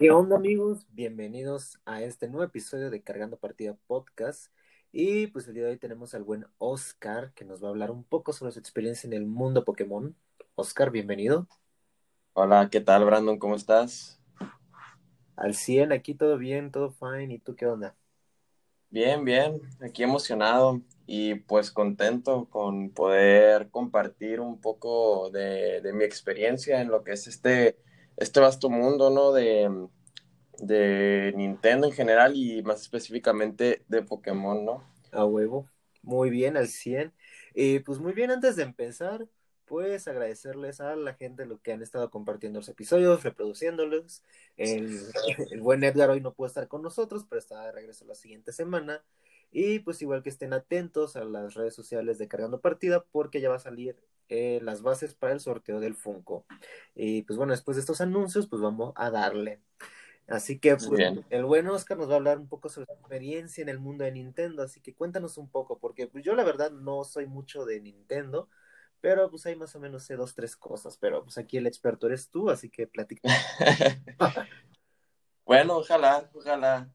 ¿Qué onda amigos? Bienvenidos a este nuevo episodio de Cargando Partida Podcast. Y pues el día de hoy tenemos al buen Oscar que nos va a hablar un poco sobre su experiencia en el mundo Pokémon. Oscar, bienvenido. Hola, ¿qué tal Brandon? ¿Cómo estás? Al 100, aquí todo bien, todo fine. ¿Y tú qué onda? Bien, bien, aquí emocionado y pues contento con poder compartir un poco de, de mi experiencia en lo que es este, este vasto mundo, ¿no? De, de Nintendo en general y más específicamente de Pokémon, ¿no? A huevo. Muy bien, al 100. Y pues muy bien, antes de empezar, pues agradecerles a la gente lo que han estado compartiendo los episodios, reproduciéndolos. El, el buen Edgar hoy no puede estar con nosotros, pero está de regreso la siguiente semana. Y pues igual que estén atentos a las redes sociales de Cargando Partida, porque ya va a salir eh, las bases para el sorteo del Funko. Y pues bueno, después de estos anuncios, pues vamos a darle. Así que pues, el buen Oscar nos va a hablar un poco sobre su experiencia en el mundo de Nintendo, así que cuéntanos un poco, porque pues, yo la verdad no soy mucho de Nintendo, pero pues hay más o menos sé dos, tres cosas, pero pues aquí el experto eres tú, así que platica. Bueno, ojalá, ojalá,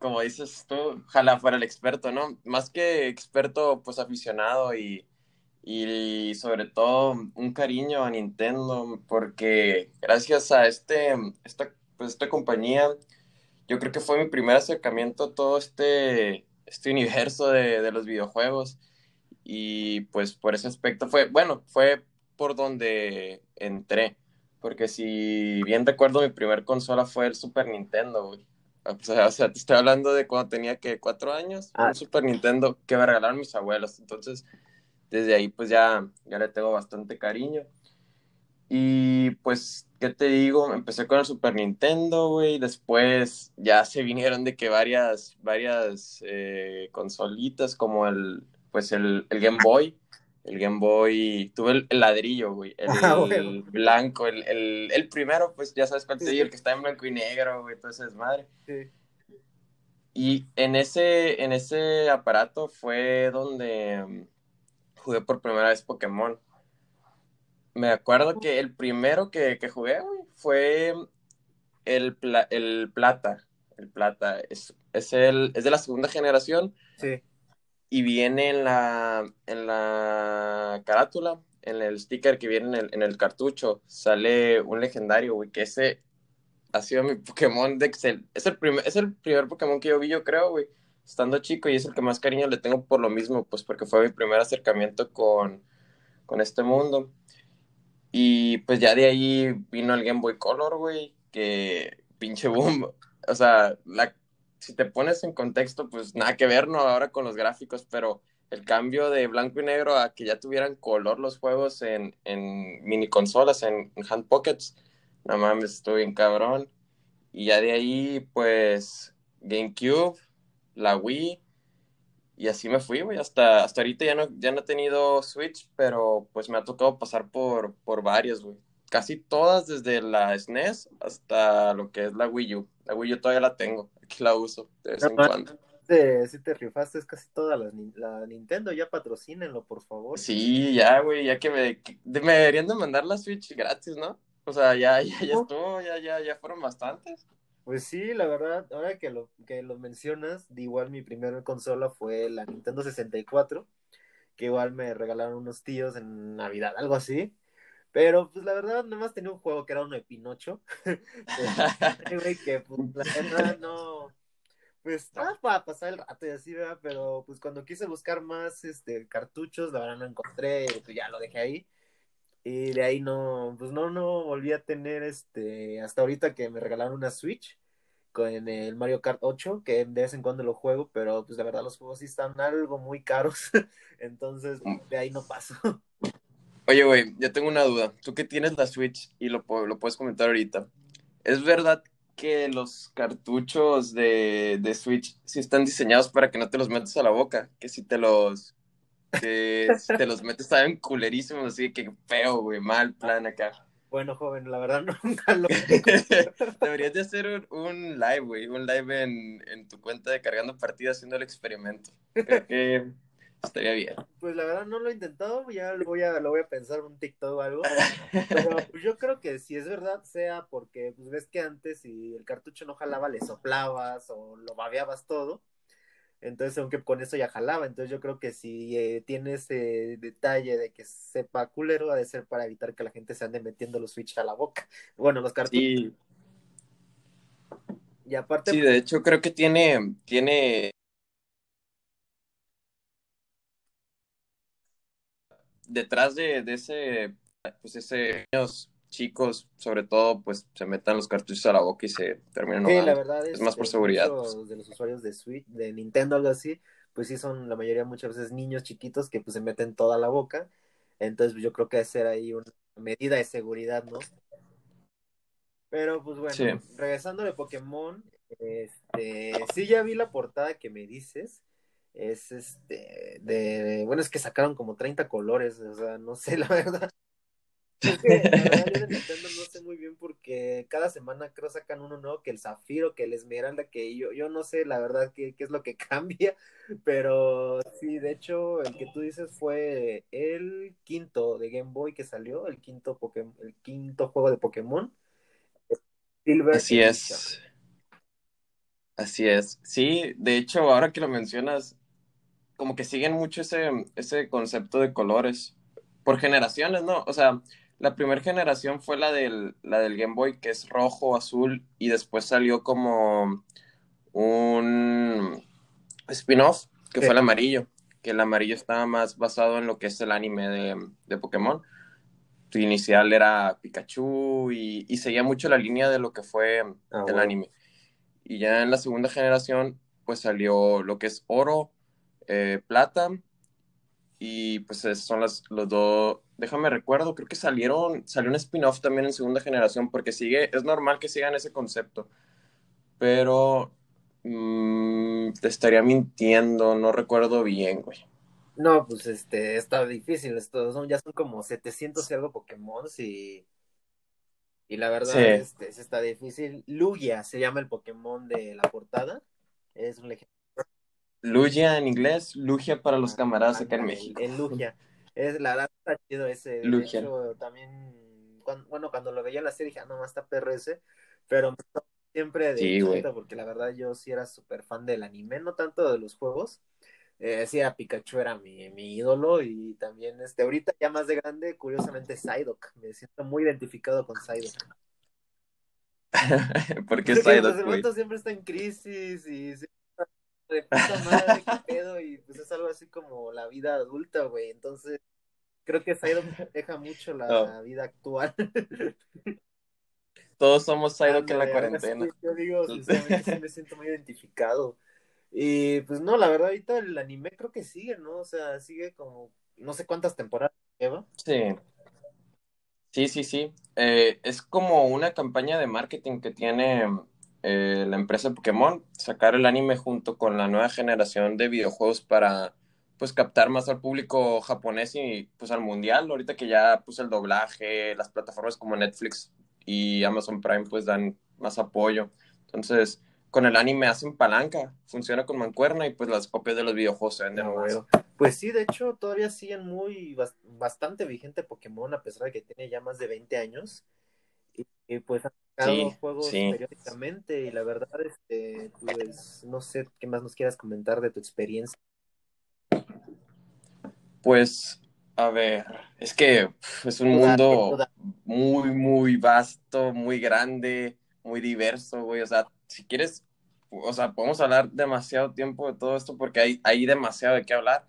como dices tú, ojalá fuera el experto, ¿no? Más que experto, pues aficionado y, y sobre todo un cariño a Nintendo, porque gracias a este, esta, pues esta compañía, yo creo que fue mi primer acercamiento a todo este, este universo de, de los videojuegos y pues por ese aspecto fue, bueno, fue por donde entré, porque si bien recuerdo mi primer consola fue el Super Nintendo, güey. O sea, o sea, te estoy hablando de cuando tenía que cuatro años, Ah, un Super Nintendo que me regalaron mis abuelos, entonces desde ahí pues ya, ya le tengo bastante cariño. Y pues, ¿qué te digo? Empecé con el Super Nintendo, güey. Después ya se vinieron de que varias, varias eh, consolitas como el, pues el, el Game Boy. El Game Boy, tuve el, el ladrillo, güey. ah, bueno, El blanco, el, el, el primero, pues ya sabes cuál te digo, el que está en blanco y negro, güey, todo ese desmadre. sí. Y en ese, en ese aparato fue donde mm, jugué por primera vez Pokémon. Me acuerdo que el primero que, que jugué, güey, fue el, pla- el plata. El plata es, es, el, es de la segunda generación Sí. Y viene en la, en la carátula, en el sticker que viene en el, en el cartucho, sale un legendario, güey, que ese ha sido mi Pokémon de Excel. Es el primer, es el primer Pokémon que yo vi, yo creo, güey, estando chico y es el que más cariño le tengo por lo mismo, pues porque fue mi primer acercamiento con, con este mundo. Y pues ya de ahí vino el Game Boy Color, güey, que pinche boom. O sea, la, si te pones en contexto, pues nada que ver, ¿no? Ahora con los gráficos, pero el cambio de blanco y negro a que ya tuvieran color los juegos en, en mini consolas, en, en hand pockets, no mames, estuvo bien cabrón. Y ya de ahí, pues, GameCube, la Wii, y así me fui, güey. Hasta, hasta ahorita ya no, ya no he tenido Switch, pero pues me ha tocado pasar por, por varias, güey. Casi todas, desde la SNES hasta lo que es la Wii U. La Wii U todavía la tengo, aquí la uso de vez No, en man, cuando. te, sí te rifaste, es casi toda la, la Nintendo, ya patrocínenlo, por favor. Sí, ya, güey, ya que me, que- de- me deberían de mandar la Switch gratis, ¿no? O sea, ya, ya, ya estuvo, ya, ya, ya fueron bastantes. Pues sí, la verdad, ahora que lo, que lo mencionas, de igual mi primera consola fue la Nintendo 64, que igual me regalaron unos tíos en Navidad, algo así. Pero pues la verdad, nada más tenía un juego que era uno de Pinocho. Que, pues la verdad no, pues nada para pasar el rato y así, ¿verdad? Pero pues cuando quise buscar más este cartuchos, la verdad no encontré, pues ya lo dejé ahí. Y de ahí no, pues no, no volví a tener este, hasta ahorita que me regalaron una Switch con el Mario Kart 8, que de vez en cuando lo juego, pero pues la verdad los juegos sí están algo muy caros, entonces de ahí no paso. Oye, güey, yo tengo una duda. Tú que tienes la Switch y lo, lo puedes comentar ahorita. ¿Es verdad que los cartuchos de, de Switch sí están diseñados para que no te los metas a la boca? Que si te los, que si te los metes saben culerísimos, así que feo, güey, mal plan acá. Bueno, joven, la verdad nunca lo... Deberías de hacer un, un live, güey, un live en, en tu cuenta de cargando partidas haciendo el experimento. Creo que, estaría bien. Pues la verdad no lo he intentado, ya lo voy a, lo voy a pensar un TikTok o algo. Pero pues, yo creo que si es verdad, sea porque pues ves que antes si el cartucho no jalaba, le soplabas o lo babeabas todo. Entonces, aunque con eso ya jalaba, entonces yo creo que si eh, tiene ese detalle de que sepa culero, ha de ser para evitar que la gente se ande metiendo los Switch a la boca. Bueno, los cartuchos. Sí, Y aparte, sí, de hecho creo que tiene, tiene detrás de, de ese, pues ese niños chicos, sobre todo, pues se metan los cartuchos a la boca y se terminan Sí, la verdad Es más por seguridad. pues. de los usuarios de Switch, de Nintendo, algo así, pues sí son la mayoría muchas veces niños chiquitos que pues se meten toda la boca. Entonces pues, yo creo que ser ahí una medida de seguridad, ¿no? Pero pues bueno, Sí. regresando de Pokémon, este, sí ya vi la portada que me dices. Es este, de, bueno, es que sacaron como 30 colores, o sea, no sé, la verdad. Es que la verdad yo de Nintendo no sé muy bien porque cada semana creo sacan uno nuevo, que el Zafiro, que el Esmeralda, que yo, yo no sé la verdad qué, qué es lo que cambia, pero sí, de hecho el que tú dices fue el quinto de Game Boy que salió, el quinto Pokémon, el quinto juego de Pokémon, Silver Así es. Así es. Sí, de hecho, ahora que lo mencionas, como que siguen mucho ese, ese concepto de colores por generaciones, ¿no? O sea, la primera generación fue la del, la del Game Boy, que es rojo, azul, y después salió como un spin-off, que Sí. fue el amarillo, que el amarillo estaba más basado en lo que es el anime de, de Pokémon. Su inicial era Pikachu y, y seguía mucho la línea de lo que fue Ah, el bueno. anime. Y ya en la segunda generación, pues salió lo que es oro, eh, plata, y pues esos son las, los dos. Déjame recuerdo, creo que salieron, salió un spin-off también en segunda generación, porque sigue, es normal que sigan ese concepto, pero mm, te estaría mintiendo, no recuerdo bien, güey. No, pues este, está difícil, esto son, ya son como 700 y algo Pokémon y, y la verdad, Sí. este, está difícil. Lugia se llama el Pokémon de la portada, es un legendario. Lugia en inglés, Lugia para los camaradas acá en México. El, el Lugia. Es, la verdad está chido ese. De Lugia. hecho, también, cuando, bueno, cuando lo veía en la serie dije, ah, no, más está ese. Pero siempre de Sí, porque la verdad yo sí era súper fan del anime, no tanto de los juegos. Eh, sí, Pikachu era mi, mi ídolo y también, este, ahorita ya más de grande, curiosamente Psyduck. Me siento muy identificado con Psyduck. Porque Porque Psyduck, el güey. vato siempre está en crisis y siempre de puta madre, qué pedo, y pues es algo así como la vida adulta, güey. Entonces, creo que Psyduck deja mucho la No. vida actual. Todos somos Psyduck en la ahora sí, cuarentena. yo digo, sinceramente, sí me siento muy identificado. Y pues no, la verdad, ahorita el anime creo que sigue, ¿no? O sea, sigue como, no sé cuántas temporadas lleva. Sí, sí, sí, sí. Eh, es como una campaña de marketing que tiene eh, la empresa Pokémon, sacar el anime junto con la nueva generación de videojuegos para pues captar más al público japonés y pues al mundial, ahorita que ya pues el doblaje, las plataformas como Netflix y Amazon Prime pues dan más apoyo. Entonces, con el anime hacen palanca, funciona con mancuerna y pues las copias de los videojuegos se venden. Pues sí, de hecho, todavía siguen muy bas- bastante vigente Pokémon, a pesar de que tiene ya más de 20 años. Y, y, pues Sí, juegos sí. periódicamente. Y la verdad, este, pues no sé qué más nos quieras comentar de tu experiencia. Pues, a ver, es que es un mundo muy, muy vasto, muy grande, muy diverso, güey. O sea, si quieres, o sea, podemos hablar demasiado tiempo de todo esto porque hay, hay demasiado de qué hablar.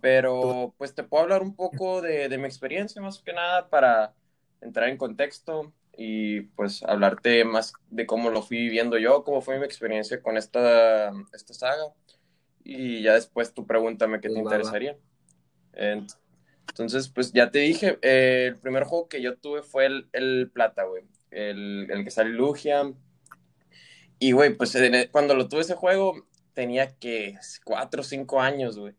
Pero, pues te puedo hablar un poco de, de mi experiencia, más que nada, para entrar en contexto y pues hablarte más de cómo lo fui viviendo yo, cómo fue mi experiencia con esta, esta saga. Y ya después tú pregúntame qué Pues te va, va. interesaría. Ent- Entonces, pues ya te dije, eh, el primer juego que yo tuve fue el, el Plata, güey. El, el que sale Lugia. Y, güey, pues cuando lo tuve ese juego, tenía que cuatro o cinco años, güey.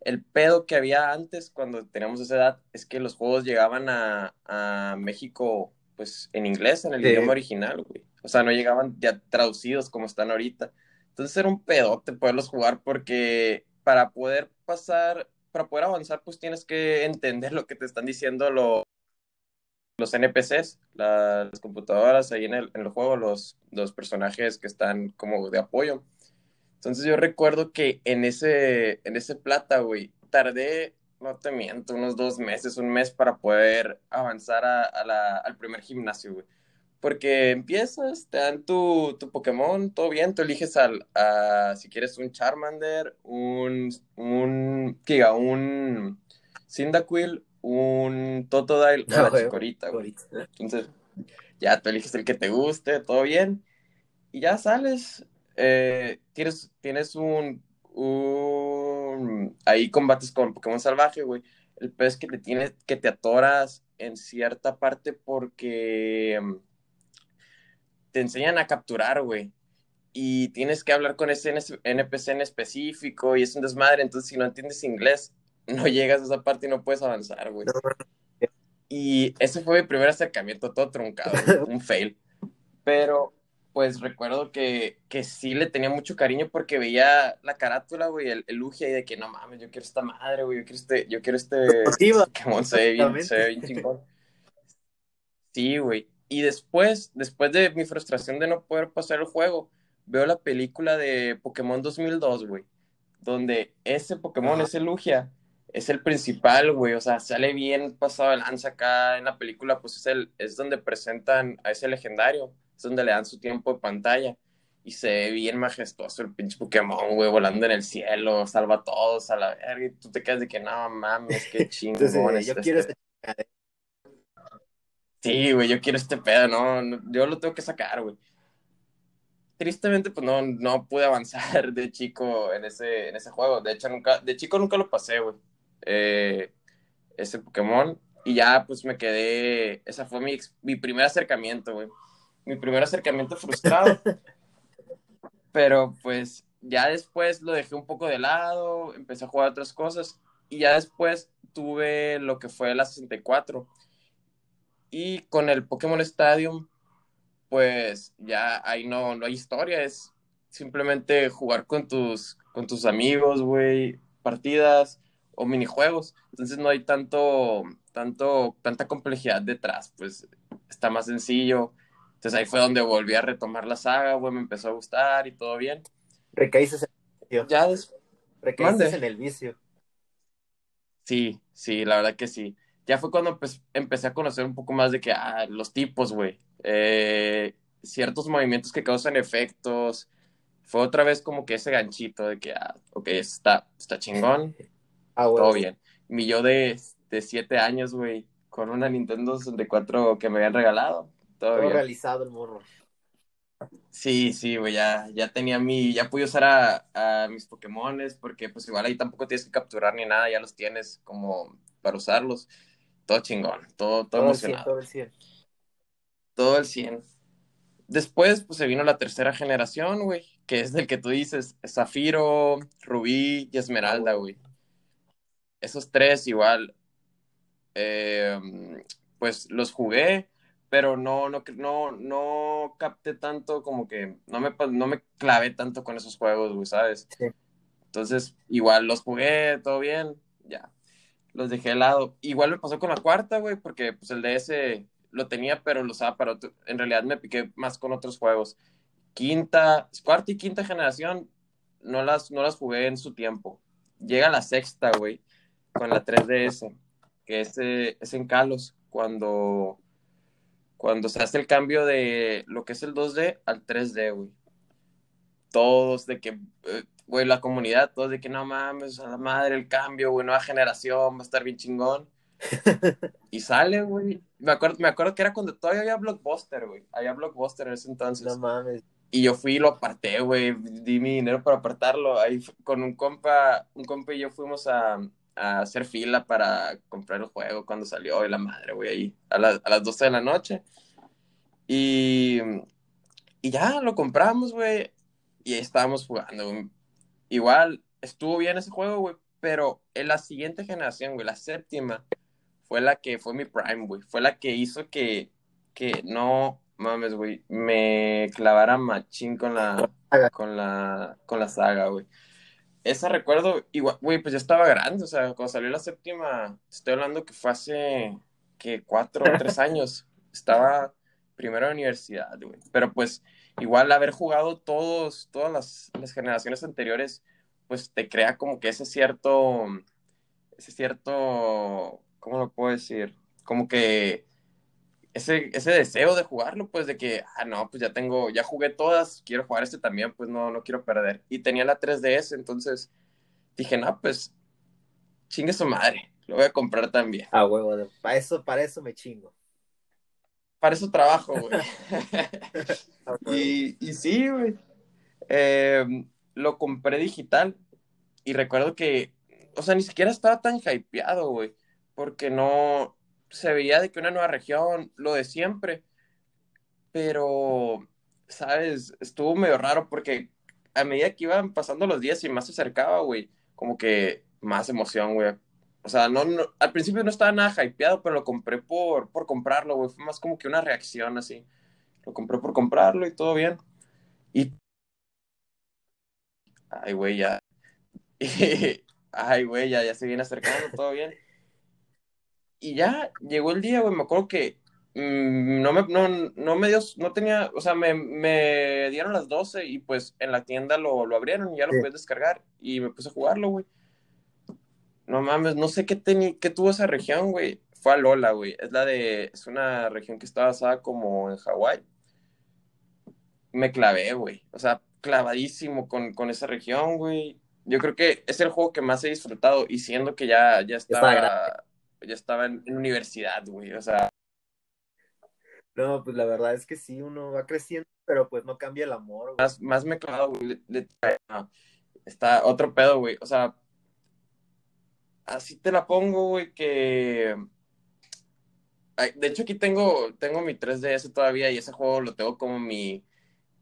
El pedo que había antes, cuando teníamos esa edad, es que los juegos llegaban a, a México, pues en inglés, en el Sí. idioma original, güey. O sea, no llegaban ya traducidos como están ahorita. Entonces era un pedote poderlos jugar porque para poder pasar, para poder avanzar, pues tienes que entender lo que te están diciendo los los NPCs, las computadoras ahí en el, en el juego, los, los personajes que están como de apoyo. Entonces yo recuerdo que en ese, en ese plata, güey, tardé, no te miento, unos dos meses, un mes para poder avanzar a, a la, al primer gimnasio, güey. Porque empiezas, te dan tu, tu Pokémon, todo bien, tú eliges al, a, si quieres un Charmander, un, un, ¿qué un Cyndaquil, un Totodile o Ah, la güey, Chikorita, güey. Entonces, ya tú eliges el que te guste, todo bien, y ya sales. eh, tienes, tienes un, un... Ahí combates con Pokémon salvaje, güey. El pez que te tienes, que te atoras en cierta parte porque mm, te enseñan a capturar, güey. Y tienes que hablar con ese NPC en específico y es un desmadre. Entonces, si no entiendes inglés, no llegas a esa parte y no puedes avanzar, güey. Y ese fue mi primer acercamiento todo truncado, güey, un fail. Pero, pues recuerdo que, que sí le tenía mucho cariño porque veía la carátula, güey, el, el Lugia y de que no mames, yo quiero esta madre, güey, yo quiero este, yo quiero este. Pokémon, se ve bien, se ve bien chingón. Sí, güey. Y después, después de mi frustración de no poder pasar el juego, veo la película de Pokémon 2002, güey, donde ese Pokémon, Ajá. ese Lugia, es el principal, güey, o sea, sale bien pasado de lanza acá en la película, pues es, el, es donde presentan a ese legendario, es donde le dan su tiempo de pantalla. Y se ve bien majestuoso el pinche Pokémon, güey, volando en el cielo, salva a todos a la verga. Y tú te quedas de que no mames, qué chingón. Entonces, es yo quiero este este- Sí, güey, yo quiero este pedo, no, no, yo lo tengo que sacar, güey. Tristemente, pues no, no pude avanzar de chico en ese, en ese juego. De hecho, nunca, de chico nunca lo pasé, güey. Eh, ese Pokémon. Y ya, pues me quedé. Ese fue mi, mi primer acercamiento, güey. Mi primer acercamiento frustrado. Pero pues ya después lo dejé un poco de lado, empecé a jugar otras cosas. Y ya después tuve lo que fue la 64. Y con el Pokémon Stadium, pues ya ahí no, no hay historia, es simplemente jugar con tus, con tus amigos, güey, partidas o minijuegos. Entonces no hay tanto, tanto, tanta complejidad detrás, pues está más sencillo. Entonces ahí fue donde volví a retomar la saga, güey, me empezó a gustar y todo bien. Recaíces en el vicio. Ya des- Recaíces en el vicio. Sí, sí, la verdad que sí. Ya fue cuando pues, empecé a conocer un poco más de que, ah, los tipos, güey. Eh, ciertos movimientos que causan efectos. Fue otra vez como que ese ganchito de que, ah, ok, está, está chingón, Ah, todo bien. Mi yo de, de siete años, güey, con una Nintendo 64 que me habían regalado, todo Todo bien. realizado el morro. Sí, sí, güey, ya, ya tenía mi, ya pude usar a, a mis Pokémones, porque pues igual ahí tampoco tienes que capturar ni nada, ya los tienes como para usarlos. Todo chingón, todo, todo Todo el 100, emocionado, todo el 100. todo el 100. Después, pues se vino la tercera generación, güey, que es del que tú dices, Zafiro, Rubí y Esmeralda, Ah, güey. Esos tres igual, eh, pues los jugué, pero no, no, no, no capté tanto como que, no me, no me clavé tanto con esos juegos, güey, ¿sabes? Sí. Entonces, igual los jugué, todo bien, ya, los dejé de lado. Igual me pasó con la cuarta, güey, porque pues el DS lo tenía, pero lo usaba para otro, en realidad me piqué más con otros juegos. Quinta, cuarta y quinta generación, no las, no las jugué en su tiempo. Llega la sexta, güey, con la 3DS, que es, eh, es en Kalos, cuando, cuando se hace el cambio de lo que es el 2D al 3D, güey. Todos de que, eh, güey, la comunidad, todos de que no mames, a la madre el cambio, güey, nueva generación, va a estar bien chingón. Y sale, güey. Me acuerdo, me acuerdo que era cuando todavía había Blockbuster, güey. Había Blockbuster en ese entonces. No mames. Y yo fui y lo aparté, güey. Di mi dinero para apartarlo. Ahí con un compa, un compa y yo fuimos a, a hacer fila para comprar el juego cuando salió y la madre, güey, ahí a, la- a las 12 de la noche. Y, y ya lo compramos, güey. Y ahí estábamos jugando. Igual estuvo bien ese juego, güey. Pero en la siguiente generación, güey, la séptima, fue la que fue mi prime, güey. Fue la que hizo que, que no mames, güey, me clavara machín con la, con la, con la saga, güey. Esa recuerdo, igual, güey, pues ya estaba grande, o sea, cuando salió la séptima, estoy hablando que fue hace, que cuatro o tres años, estaba primero en universidad, güey. Pero pues igual haber jugado todos, todas las, las, generaciones anteriores, pues te crea como que ese cierto, ese cierto, ¿cómo lo puedo decir? Como que ese, ese deseo de jugarlo, pues de que, ah, no, pues ya tengo, ya jugué todas, quiero jugar este también, pues no, no quiero perder. Y tenía la 3DS, entonces dije, no, pues chingue su madre, lo voy a comprar también. Ah, huevo, para eso, para eso me chingo. Para eso trabajo, güey. y, y sí, güey. Em, lo compré digital y recuerdo que, o sea, ni siquiera estaba tan hypeado, güey, porque no, se veía de que una nueva región, lo de siempre, pero, ¿sabes? Estuvo medio raro porque a medida que iban pasando los días y más se acercaba, güey, como que más emoción, güey. O sea, no, al principio no estaba nada hypeado, pero lo compré por, por comprarlo, güey. Fue más como que una reacción así. Lo compré por comprarlo y todo bien. Y... Ay, güey, ya. Ay, güey, ya, ya se viene acercando, todo bien y ya llegó el día, güey, me acuerdo que mm, no, me, no, no me dio, no tenía, o sea, me, me dieron las 12 y pues en la tienda lo, lo abrieron y ya lo puedes descargar y me puse a jugarlo, güey. No mames, no sé qué, qué tuvo esa región, güey. Fue a Lola, güey. Es la de, es una región que está basada como en Hawái. Me clavé, güey. O sea, clavadísimo con, con esa región, güey. Yo creo que es el juego que más he disfrutado y siendo que ya, ya estaba ya estaba en, universidad, güey, o sea. No, pues la verdad es que sí, uno va creciendo, pero pues no cambia el amor, Más, más me clavo, güey, está otro pedo, güey, o sea, así te la pongo, güey, que... De hecho, aquí tengo, tengo mi 3DS todavía y ese juego lo tengo como mi,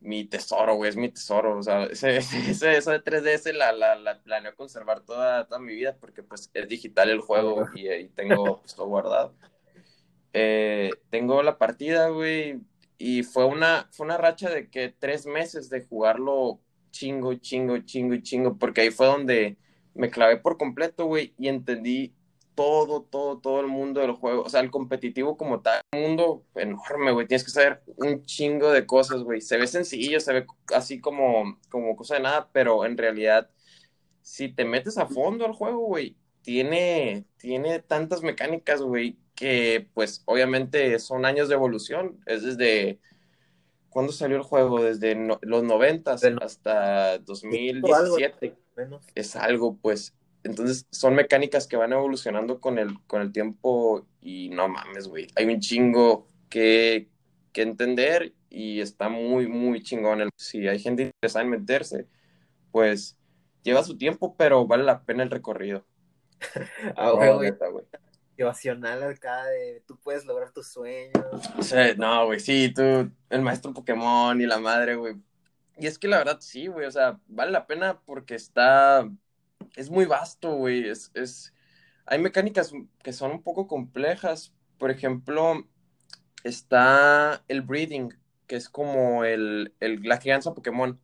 mi tesoro, güey, es mi tesoro. O sea, ese, ese, eso de 3DS la, la, la, planeo conservar toda, toda mi vida porque pues es digital el juego y ahí tengo pues, todo guardado. Eh, tengo la partida, güey, y fue una, fue una racha de que tres meses de jugarlo chingo, chingo, chingo y chingo, porque ahí fue donde me clavé por completo, güey, y entendí todo, todo, todo el mundo del juego. O sea, el competitivo como tal, un mundo enorme, güey. Tienes que saber un chingo de cosas, güey. Se ve sencillo, se ve así como, como cosa de nada, pero en realidad, si te metes a fondo al juego, güey, tiene, tiene tantas mecánicas, güey, que pues obviamente son años de evolución. Es desde... ¿Cuándo salió el juego? Desde los 90 hasta 2017. Es algo, pues, entonces son mecánicas que van evolucionando con el, con el tiempo y no mames, güey. Hay un chingo que, que entender y está muy, muy chingón. Si hay gente interesada en meterse, pues lleva su tiempo, pero vale la pena el recorrido. ah, güey, güey. Motivacional acá de tú puedes lograr tus sueños. no, güey, sí, tú, el maestro Pokémon y la madre, güey. Y es que la verdad sí, güey, o sea, vale la pena porque está es muy vasto, güey. Es, es, hay mecánicas que son un poco complejas. Por ejemplo, está el breeding, que es como el, el, la crianza Pokémon.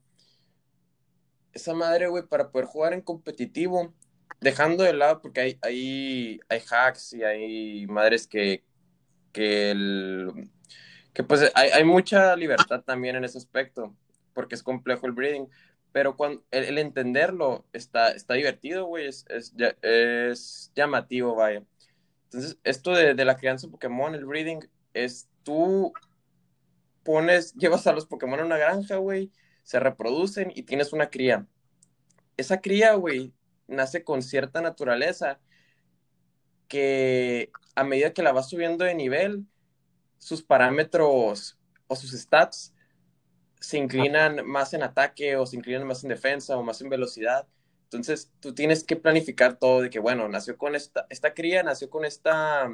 Esa madre, güey, para poder jugar en competitivo, dejando de lado, porque hay, hay, hay hacks y hay madres que, que, el, que pues hay, hay mucha libertad también en ese aspecto, porque es complejo el breeding pero cuando, el, entenderlo está, está divertido, güey, es, es, es, llamativo, vaya. Entonces, esto de, de, la crianza Pokémon, el breeding, es tú pones, llevas a los Pokémon a una granja, güey, se reproducen y tienes una cría. Esa cría, güey, nace con cierta naturaleza que a medida que la vas subiendo de nivel, sus parámetros o sus stats se inclinan más en ataque o se inclinan más en defensa o más en velocidad. Entonces, tú tienes que planificar todo de que, bueno, nació con esta, esta cría, nació con esta,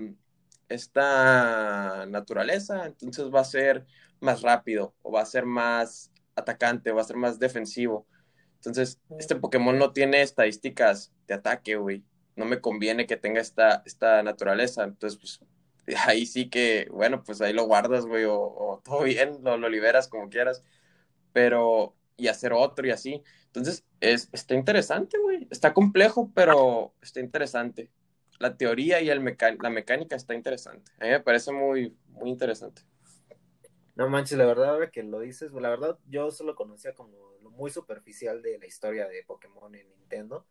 esta naturaleza, entonces va a ser más rápido o va a ser más atacante o va a ser más defensivo. Entonces, este Pokémon no tiene estadísticas de ataque, güey. No me conviene que tenga esta, esta naturaleza. Entonces, pues, ahí sí que, bueno, pues ahí lo guardas, güey, o, todo bien, lo, lo liberas como quieras pero y hacer otro y así. Entonces, es, está interesante, güey. Está complejo, pero está interesante. La teoría y el la mecánica está interesante. A mí me parece muy, muy interesante. No manches, la verdad, ahora que lo dices, la verdad, yo solo conocía como lo muy superficial de la historia de Pokémon en Nintendo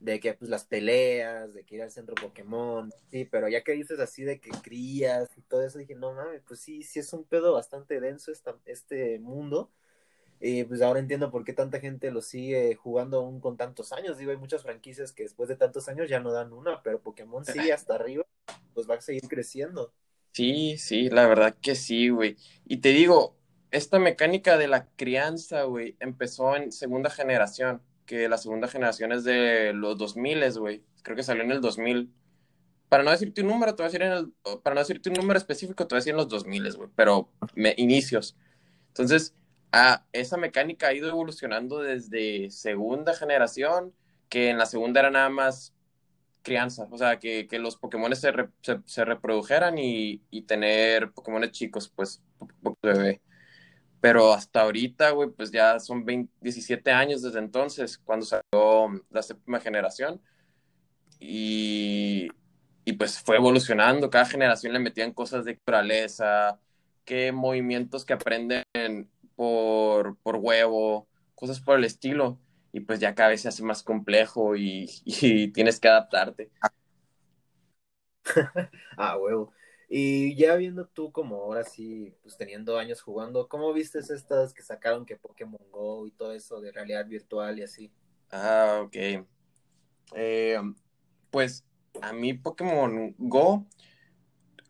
de que pues las peleas, de que ir al centro Pokémon, sí, pero ya que dices así de que crías y todo eso, dije, no mames, pues sí, sí es un pedo bastante denso esta, este mundo. Y pues ahora entiendo por qué tanta gente lo sigue jugando aún con tantos años. Digo, hay muchas franquicias que después de tantos años ya no dan una, pero Pokémon sigue hasta arriba, pues va a seguir creciendo. Sí, sí, la verdad que sí, güey. Y te digo, esta mecánica de la crianza, güey, empezó en segunda generación que la segunda generación es de los 2000, güey. Creo que salió en el 2000. Para no decirte un número, te voy a decir en el, para no decirte un número específico, te voy a decir en los 2000, güey, pero me, inicios. Entonces, ah, esa mecánica ha ido evolucionando desde segunda generación, que en la segunda era nada más crianza, o sea, que, que los Pokémon se, se, reprodujeran y, y tener Pokémon chicos, pues, bebé. Pero hasta ahorita, güey, pues ya son 17 años desde entonces, cuando salió la séptima generación. Y, y pues fue evolucionando. Cada generación le metían cosas de naturaleza, qué movimientos que aprenden por, por huevo, cosas por el estilo. Y pues ya cada vez se hace más complejo y, y tienes que adaptarte. ah, huevo. Y ya viendo tú como ahora sí, pues teniendo años jugando, ¿cómo viste estas que sacaron que Pokémon Go y todo eso de realidad virtual y así? Ah, ok. Eh, pues a mí Pokémon Go,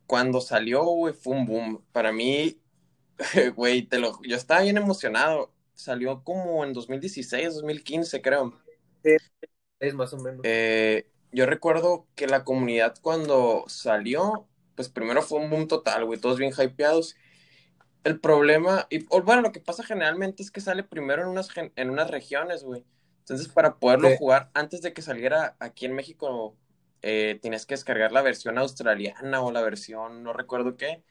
cuando salió, güey, fue un boom. Para mí, güey, te lo, yo estaba bien emocionado. Salió como en 2016, 2015, creo. Sí, es más o menos. Eh, yo recuerdo que la comunidad cuando salió pues primero fue un boom total, güey, todos bien hypeados. El problema, y bueno, lo que pasa generalmente es que sale primero en unas, en unas regiones, güey. Entonces, para poderlo jugar antes de que saliera aquí en México, eh, tienes que descargar la versión australiana o la versión, no recuerdo qué.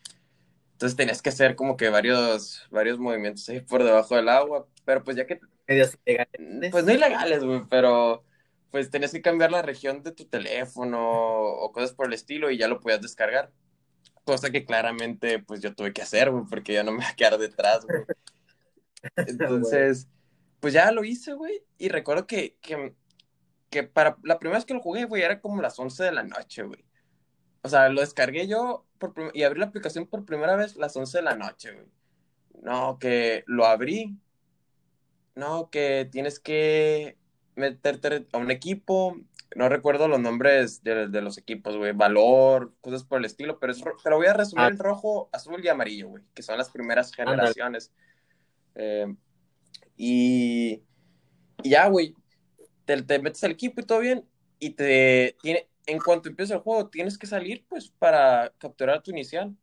Entonces tenías que hacer como que varios, varios movimientos ahí por debajo del agua. Pero pues ya que. Medios ilegales. Pues no ilegales, güey, pero pues tenías que cambiar la región de tu teléfono o cosas por el estilo y ya lo podías descargar. Cosa que claramente pues yo tuve que hacer, güey, porque ya no me va a quedar detrás, güey. Entonces, pues ya lo hice, güey. Y recuerdo que, que, que, para la primera vez que lo jugué, güey, era como las 11 de la noche, güey. O sea, lo descargué yo por y abrí la aplicación por primera vez las 11 de la noche, güey. No, que lo abrí. No, que tienes que meterte a un equipo, no recuerdo los nombres de, los equipos, güey, valor, cosas por el estilo, pero es, te lo voy a resumir ah. en rojo, azul y amarillo, güey, que son las primeras generaciones. Eh, y, ya, güey, te, te, metes al equipo y todo bien, y te tiene, en cuanto empieza el juego, tienes que salir, pues, para capturar tu inicial.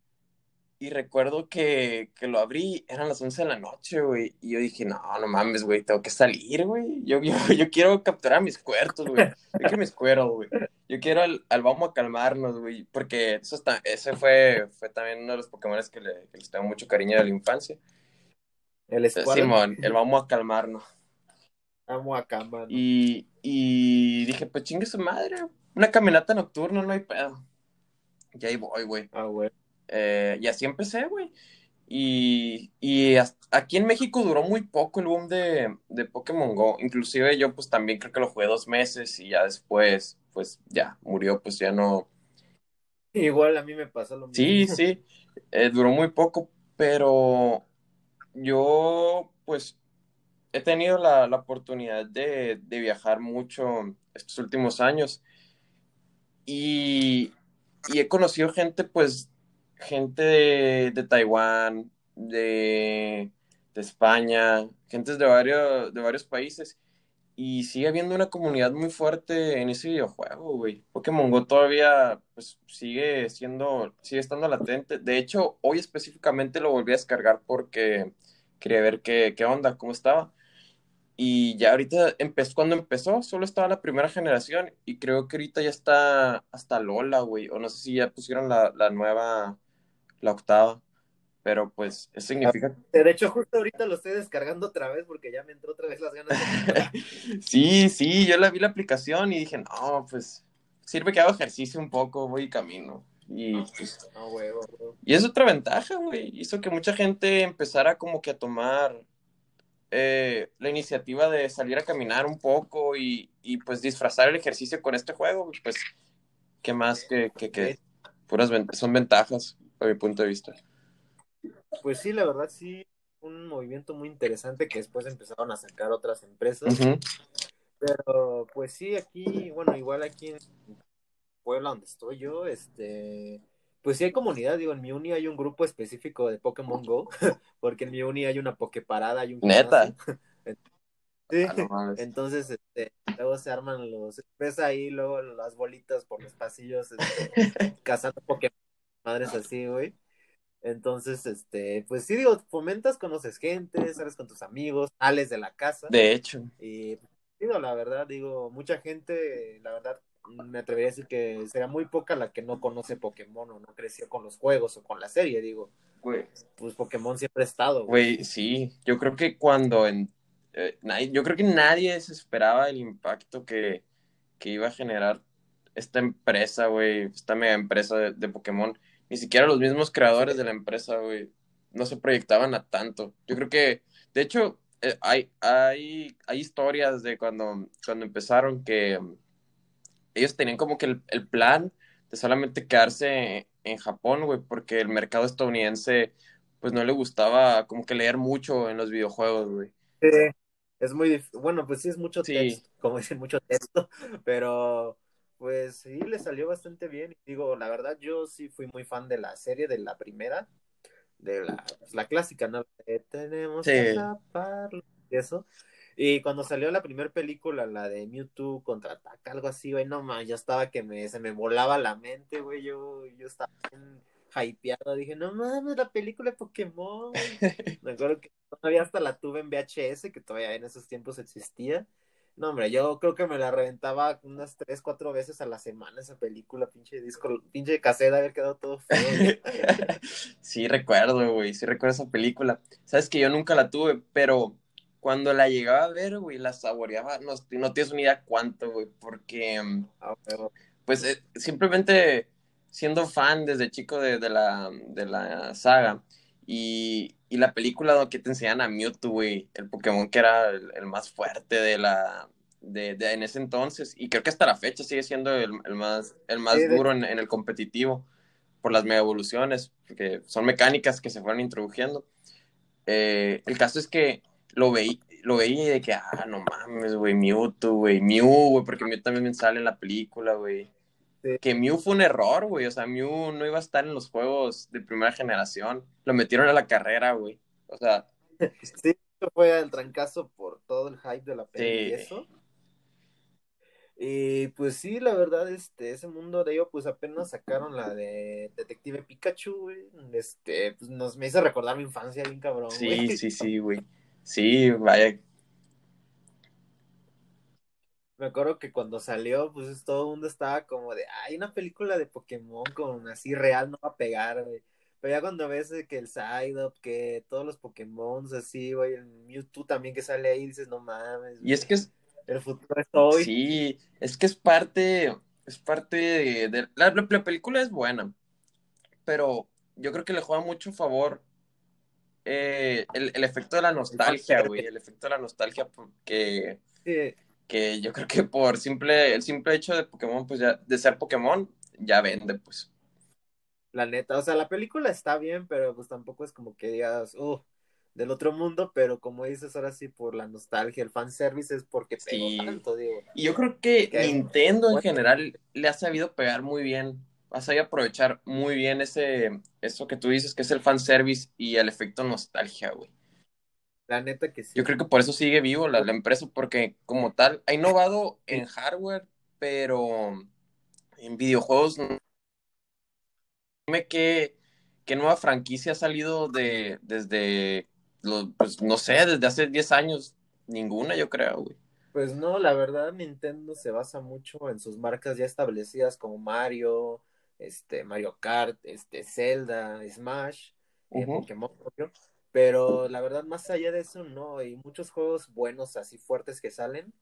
Y recuerdo que, que, lo abrí, eran las 11 de la noche, güey. Y yo dije, no, no mames, güey, tengo que salir, güey. Yo, yo, yo, quiero capturar mis cuertos, güey. Yo quiero mis cueros, güey. Yo quiero al, al, vamos a calmarnos, güey. Porque eso está, ese fue, fue también uno de los Pokémon que, le, que les tengo mucho cariño de la infancia. El Simón, el vamos a calmarnos. Vamos a. Y, y dije, pues chingue su madre. Una caminata nocturna, no hay pedo. Y ahí voy, güey. Ah, güey. Eh, y así empecé, güey. Y, aquí en México duró muy poco el boom de, de, Pokémon Go. Inclusive yo pues también creo que lo jugué dos meses y ya después pues ya murió, pues ya no. Igual a mí me pasó lo mismo. Sí, sí, eh, duró muy poco, pero yo pues he tenido la, oportunidad de, de, viajar mucho estos últimos años y, y he conocido gente pues gente de, Taiwán, de, España, gentes de varios, de varios países. Y sigue habiendo una comunidad muy fuerte en ese videojuego, güey. Pokémon Go todavía pues, sigue siendo, sigue estando latente. De hecho, hoy específicamente lo volví a descargar porque quería ver qué, qué onda, cómo estaba. Y ya ahorita empezó, cuando empezó, solo estaba la primera generación y creo que ahorita ya está hasta Lola, güey. O no sé si ya pusieron la, la nueva, la octava. Pero pues eso significa... De hecho, justo ahorita lo estoy descargando otra vez porque ya me entró otra vez las ganas de Sí, sí, yo la vi la aplicación y dije, no, pues sirve que hago ejercicio un poco, voy camino. Y pues... No. Y es otra ventaja, güey. Hizo que mucha gente empezara como que a tomar eh, la iniciativa de salir a caminar un poco y, y, pues disfrazar el ejercicio con este juego, pues, ¿qué más que, que, que puras son ventajas, a mi punto de vista? Pues sí, la verdad sí, un movimiento muy interesante que después empezaron a sacar otras empresas. Uh -huh. Pero pues sí, aquí, bueno, igual aquí en Puebla donde estoy yo, este, pues sí hay comunidad, digo, en mi uni hay un grupo específico de Pokémon Go, porque en mi uni hay una Poképarada, hay un Neta. Sí, ah, entonces este, luego se arman los, ves ahí luego las bolitas por los pasillos, este, cazando Pokémon, madres así, güey. Entonces, este, pues sí, digo, fomentas, conoces gente, sales con tus amigos, sales de la casa. De hecho. Y digo, la verdad, digo, mucha gente, la verdad, me atrevería a decir que será muy poca la que no conoce Pokémon o no creció con los juegos o con la serie, digo. Güey. Pues Pokémon siempre ha estado. Güey, sí, yo creo que cuando en, eh, nadie, yo creo que nadie se esperaba el impacto que, que iba a generar esta empresa, güey, esta mega empresa de, de Pokémon ni siquiera los mismos creadores de la empresa, güey, no se proyectaban a tanto. Yo creo que, de hecho, eh, hay, hay, hay historias de cuando, cuando empezaron que ellos tenían como que el, el, plan de solamente quedarse en, Japón, güey, porque el mercado estadounidense, pues no le gustaba como que leer mucho en los videojuegos, güey. Sí, es muy, bueno, pues sí es mucho texto, como dicen, mucho texto, pero pues sí, le salió bastante bien. Digo, la verdad, yo sí fui muy fan de la serie, de la primera, de la, pues, la clásica, ¿no? Tenemos sí. que taparlo, y eso. Y cuando salió la primera película, la de Mewtwo contraataca, algo así, güey, no más, yo estaba que me, se me volaba la mente, güey, yo, yo estaba bien hypeado, dije, no mames, la película de Pokémon. me acuerdo que todavía hasta la tuve en VHS, que todavía en esos tiempos existía. No, hombre, yo creo que me la reventaba unas tres, cuatro veces a la semana esa película, pinche disco, pinche caseta, haber quedado todo feo. sí, recuerdo, güey, sí recuerdo esa película. Sabes que yo nunca la tuve, pero cuando la llegaba a ver, güey, la saboreaba, no, no tienes una idea cuánto, güey, porque, ah, pues, eh, simplemente siendo fan desde chico de, de, la, de la saga, y, y la película que te enseñan a Mewtwo, güey, el Pokémon que era el, el más fuerte de la de, de, en ese entonces, y creo que hasta la fecha sigue siendo el, el más, el más sí, duro en, en, el competitivo por las mega evoluciones, que son mecánicas que se fueron introduciendo. Eh, el caso es que lo veí, lo veía de que, ah, no mames, güey, Mewtwo, güey, Mew, güey, porque Mew también sale en la película, güey. Sí. Que Mew fue un error, güey. O sea, Mew no iba a estar en los juegos de primera generación. Lo metieron a la carrera, güey. O sea. Sí, fue el trancazo por todo el hype de la peli sí. y eso. Y pues sí, la verdad, este, ese mundo de ello, pues apenas sacaron la de Detective Pikachu, güey. Este, pues nos me hizo recordar mi infancia bien cabrón, Sí, sí, sí, güey. Sí, vaya, me acuerdo que cuando salió, pues todo el mundo estaba como de, hay una película de Pokémon con así real no va a pegar, güey. Pero ya cuando ves que el Psyduck, que todos los Pokémon así, güey, el Mewtwo también que sale ahí, dices, no mames. Y es que es... El futuro es hoy. Sí, es que es parte, es parte de... de... La, la, la, película es buena, pero yo creo que le juega mucho favor eh, el, el, efecto de la nostalgia, güey, el efecto de la nostalgia porque... Sí que yo creo que por simple, el simple hecho de Pokémon, pues ya, de ser Pokémon, ya vende, pues. La neta, o sea, la película está bien, pero pues tampoco es como que digas, uh, del otro mundo, pero como dices ahora sí, por la nostalgia, el fanservice es porque pegó sí. tanto, digo. Y yo creo que, que Nintendo en general le ha sabido pegar muy bien, ha sabido aprovechar muy bien ese, eso que tú dices, que es el fanservice y el efecto nostalgia, güey. La neta que sí. Yo creo que por eso sigue vivo la, la empresa, porque como tal, ha innovado en hardware, pero en videojuegos, dime qué, qué nueva franquicia ha salido de, desde, los, pues no sé, desde hace 10 años. Ninguna, yo creo, güey. Pues no, la verdad, Nintendo se basa mucho en sus marcas ya establecidas como Mario, este, Mario Kart, este, Zelda, Smash eh, Pokémon, pero la verdad, más allá de eso, no, hay muchos juegos buenos así fuertes que salen,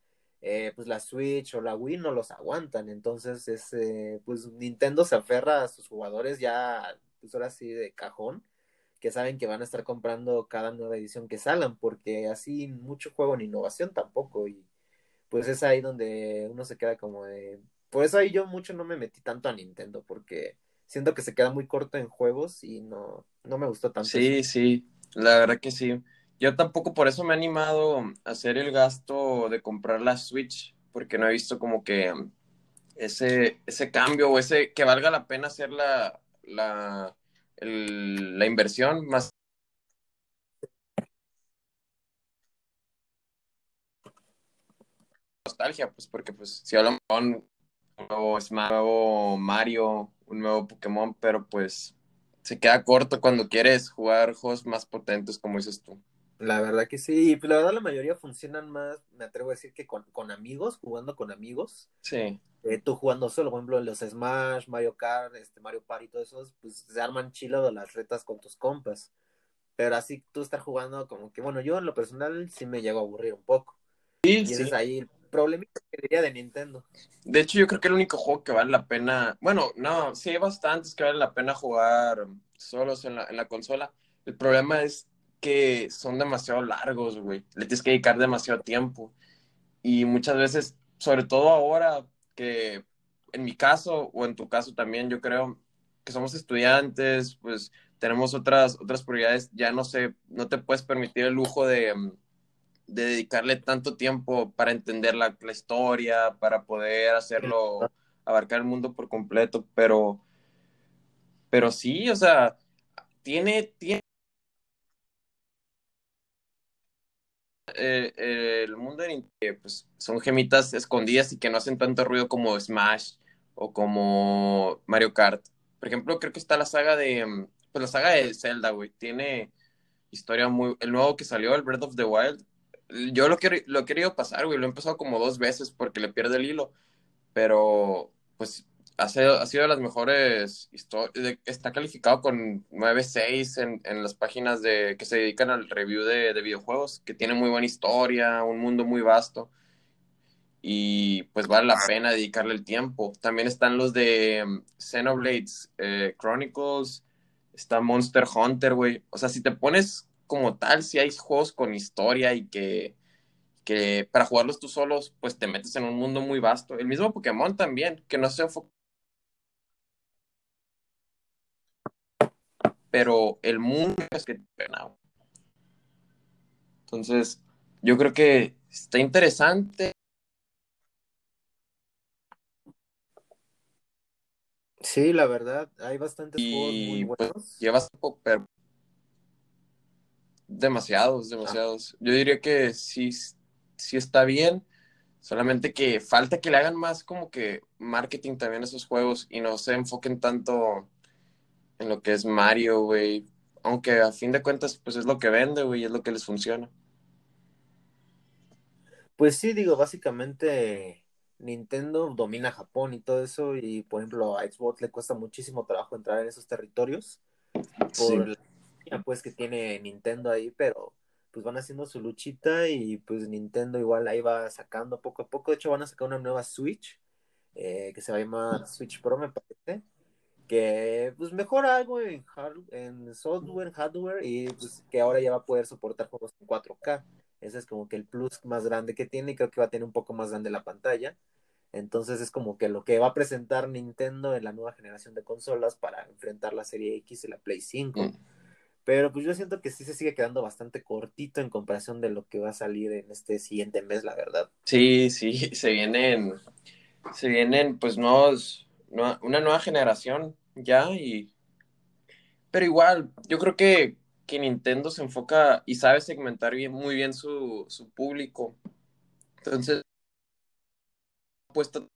eh, pues la Switch o la Wii no los aguantan, entonces es, eh, pues Nintendo se aferra a sus jugadores ya, pues ahora sí de cajón, que saben que van a estar comprando cada nueva edición que salgan, porque así mucho juego en innovación tampoco, y pues es ahí donde uno se queda como de... Por eso ahí yo mucho no me metí tanto a Nintendo, porque siento que se queda muy corto en juegos y no, no me gustó tanto. Sí, sí, la verdad que sí. Yo tampoco por eso me he animado a hacer el gasto de comprar la Switch, porque no he visto como que ese, ese cambio o ese que valga la pena hacer la, la, la inversión más nostalgia, pues porque pues si hablamos con un nuevo, nuevo Mario, un nuevo Pokémon, pero pues se queda corto cuando quieres jugar juegos más potentes, como dices tú. La verdad que sí, pues la verdad la mayoría funcionan más, me atrevo a decir que con, amigos, jugando con amigos. Sí. Eh, tú jugando solo, por ejemplo, los Smash, Mario Kart, este, Mario Party y todo eso, pues se arman chilo de las retas con tus compas. Pero así tú estar jugando como que, bueno, yo en lo personal sí me llego a aburrir un poco. Sí, y sí. ahí problemita que diría de Nintendo. De hecho, yo creo que el único juego que vale la pena, bueno, no, sí hay bastantes que vale la pena jugar solos en la, en la consola. El problema es que son demasiado largos, güey. Le tienes que dedicar demasiado tiempo. Y muchas veces, sobre todo ahora que en mi caso o en tu caso también, yo creo que somos estudiantes, pues tenemos otras, otras prioridades, ya no sé, no te puedes permitir el lujo de, de dedicarle tanto tiempo para entender la, la, historia, para poder hacerlo, abarcar el mundo por completo, pero, pero sí, o sea, tiene, tiene eh, eh, el mundo de eh, pues, son gemitas escondidas y que no hacen tanto ruido como Smash o como Mario Kart. Por ejemplo, creo que está la saga de, pues la saga de Zelda, güey, tiene historia muy, el nuevo que salió, el Breath of the Wild, yo lo, he querido pasar, güey, lo he empezado como dos veces porque le pierde el hilo, pero pues ha sido, ha sido de las mejores historias, está calificado con 9.6 en, en las páginas de, que se dedican al review de, de, videojuegos, que tiene muy buena historia, un mundo muy vasto, y pues vale la pena dedicarle el tiempo. También están los de um, Xenoblades eh, Chronicles, está Monster Hunter, güey, o sea, si te pones como tal, si hay juegos con historia y que, que para jugarlos tú solos, pues te metes en un mundo muy vasto. El mismo Pokémon también, que no se enfoca. Pero el mundo es que Entonces, yo creo que está interesante. Sí, la verdad, hay bastantes y, juegos muy buenos. Pues, llevas poco, pero Demasiados, demasiados. Yo diría que sí, sí está bien, solamente que falta que le hagan más como que marketing también a esos juegos y no se enfoquen tanto en lo que es Mario, güey. Aunque a fin de cuentas, pues es lo que vende, güey, es lo que les funciona. Pues sí, digo, básicamente Nintendo domina Japón y todo eso, y por ejemplo a Xbox le cuesta muchísimo trabajo entrar en esos territorios por Sí. la pues que tiene Nintendo ahí, pero pues van haciendo su luchita y pues Nintendo igual ahí va sacando poco a poco. De hecho, van a sacar una nueva Switch eh, que se va a llamar Switch Pro, me parece. Que pues mejora algo en, hard- en software, en hardware y pues que ahora ya va a poder soportar juegos en 4K. Ese es como que el plus más grande que tiene y creo que va a tener un poco más grande la pantalla. Entonces es como que lo que va a presentar Nintendo en la nueva generación de consolas para enfrentar la serie X y la Play 5. Mm. Pero pues yo siento que sí se sigue quedando bastante cortito en comparación de lo que va a salir en este siguiente mes, la verdad. Sí, sí, se vienen, se vienen pues nuevos, nue- una nueva generación ya y, pero igual, yo creo que, que Nintendo se enfoca y sabe segmentar bien, muy bien su, su público. Entonces, puesto